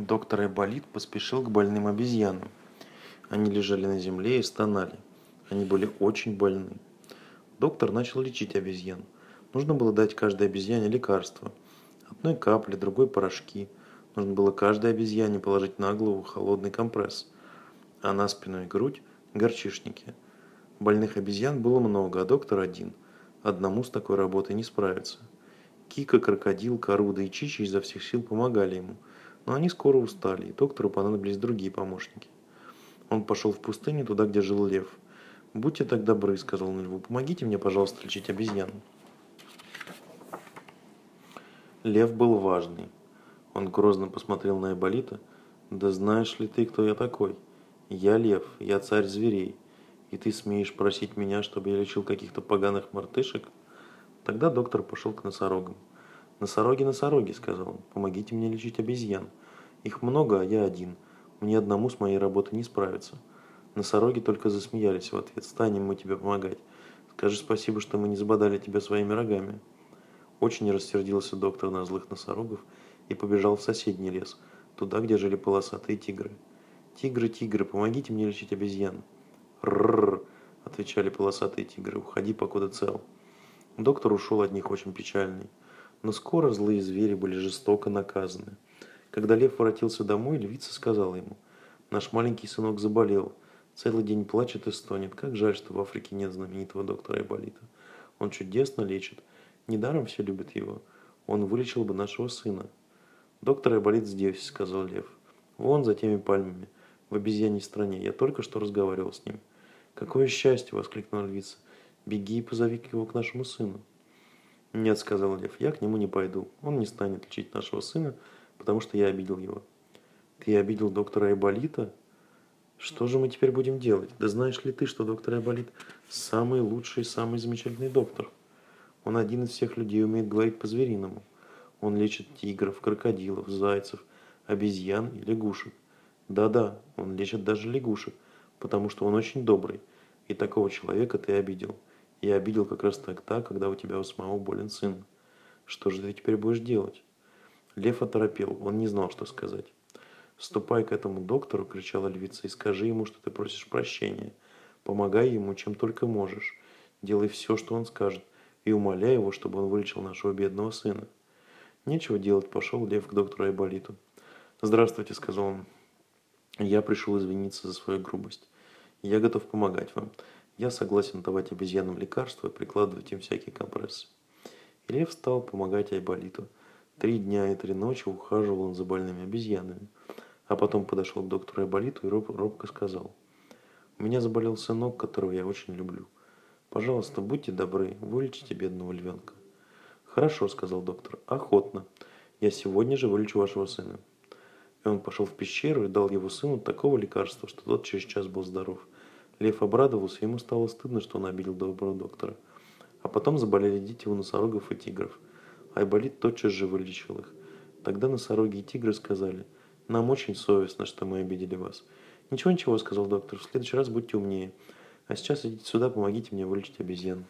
Доктор Айболит поспешил к больным обезьянам. Они лежали на земле и стонали. Они были очень больны. Доктор начал лечить обезьян. Нужно было дать каждой обезьяне лекарство. Одной капли, другой порошки. Нужно было каждой обезьяне положить на голову холодный компресс, а на спину и грудь – горчишники. Больных обезьян было много, а доктор один. Одному с такой работой не справиться. Кика, крокодил, Коруда и Чичи изо всех сил помогали ему – но они скоро устали, и доктору понадобились другие помощники. Он пошел в пустыню, туда, где жил лев. «Будьте так добры», — сказал он льву, — «помогите мне, пожалуйста, лечить обезьян». Лев был важный. Он грозно посмотрел на Айболита. «Да знаешь ли ты, кто я такой? Я лев, я царь зверей. И ты смеешь просить меня, чтобы я лечил каких-то поганых мартышек?» Тогда доктор пошел к носорогам. «Носороги, носороги», — сказал он, — «помогите мне лечить обезьян. Их много, а я один. Мне одному с моей работой не справиться». Носороги только засмеялись в ответ. «Станем мы тебе помогать. Скажи спасибо, что мы не забодали тебя своими рогами». Очень рассердился доктор на злых носорогов и побежал в соседний лес, туда, где жили полосатые тигры. «Тигры, тигры, помогите мне лечить обезьян». «Рррр», — отвечали полосатые тигры, — «уходи, покуда цел». Доктор ушел от них очень печальный. Но скоро злые звери были жестоко наказаны. Когда лев воротился домой, львица сказала ему, «Наш маленький сынок заболел, целый день плачет и стонет. Как жаль, что в Африке нет знаменитого доктора Айболита. Он чудесно лечит. Недаром все любят его. Он вылечил бы нашего сына». «Доктор Айболит здесь», — сказал лев. «Вон за теми пальмами, в обезьяньей стране. Я только что разговаривал с ним». «Какое счастье!» — воскликнула львица. «Беги и позови его к нашему сыну». «Нет», — сказал Лев, — «я к нему не пойду. Он не станет лечить нашего сына, потому что я обидел его». «Ты обидел доктора Айболита?» «Что же мы теперь будем делать? Да знаешь ли ты, что доктор Айболит самый лучший, самый замечательный доктор? Он один из всех людей умеет говорить по-звериному. Он лечит тигров, крокодилов, зайцев, обезьян и лягушек. Да-да, он лечит даже лягушек, потому что он очень добрый, и такого человека ты обидел». Я обидел как раз тогда, когда у тебя у самого болен сын. Что же ты теперь будешь делать? Лев оторопел, он не знал, что сказать. «Ступай к этому доктору», — кричала львица, — «и скажи ему, что ты просишь прощения. Помогай ему, чем только можешь. Делай все, что он скажет, и умоляй его, чтобы он вылечил нашего бедного сына». Нечего делать, пошел Лев к доктору Айболиту. «Здравствуйте», — сказал он. «Я пришел извиниться за свою грубость. Я готов помогать вам. Я согласен давать обезьянам лекарства и прикладывать им всякие компрессы. И лев стал помогать Айболиту. Три дня и три ночи ухаживал он за больными обезьянами. А потом подошел к доктору Айболиту и роб, робко сказал. «У меня заболел сынок, которого я очень люблю. Пожалуйста, будьте добры, вылечите бедного львенка». «Хорошо», — сказал доктор, — «охотно. Я сегодня же вылечу вашего сына». И он пошел в пещеру и дал его сыну такого лекарства, что тот через час был здоров – Лев обрадовался, ему стало стыдно, что он обидел доброго доктора. А потом заболели дети у носорогов и тигров. Айболит тотчас же вылечил их. Тогда носороги и тигры сказали, «Нам очень совестно, что мы обидели вас». «Ничего-ничего», — сказал доктор, — «в следующий раз будьте умнее. А сейчас идите сюда, помогите мне вылечить обезьян».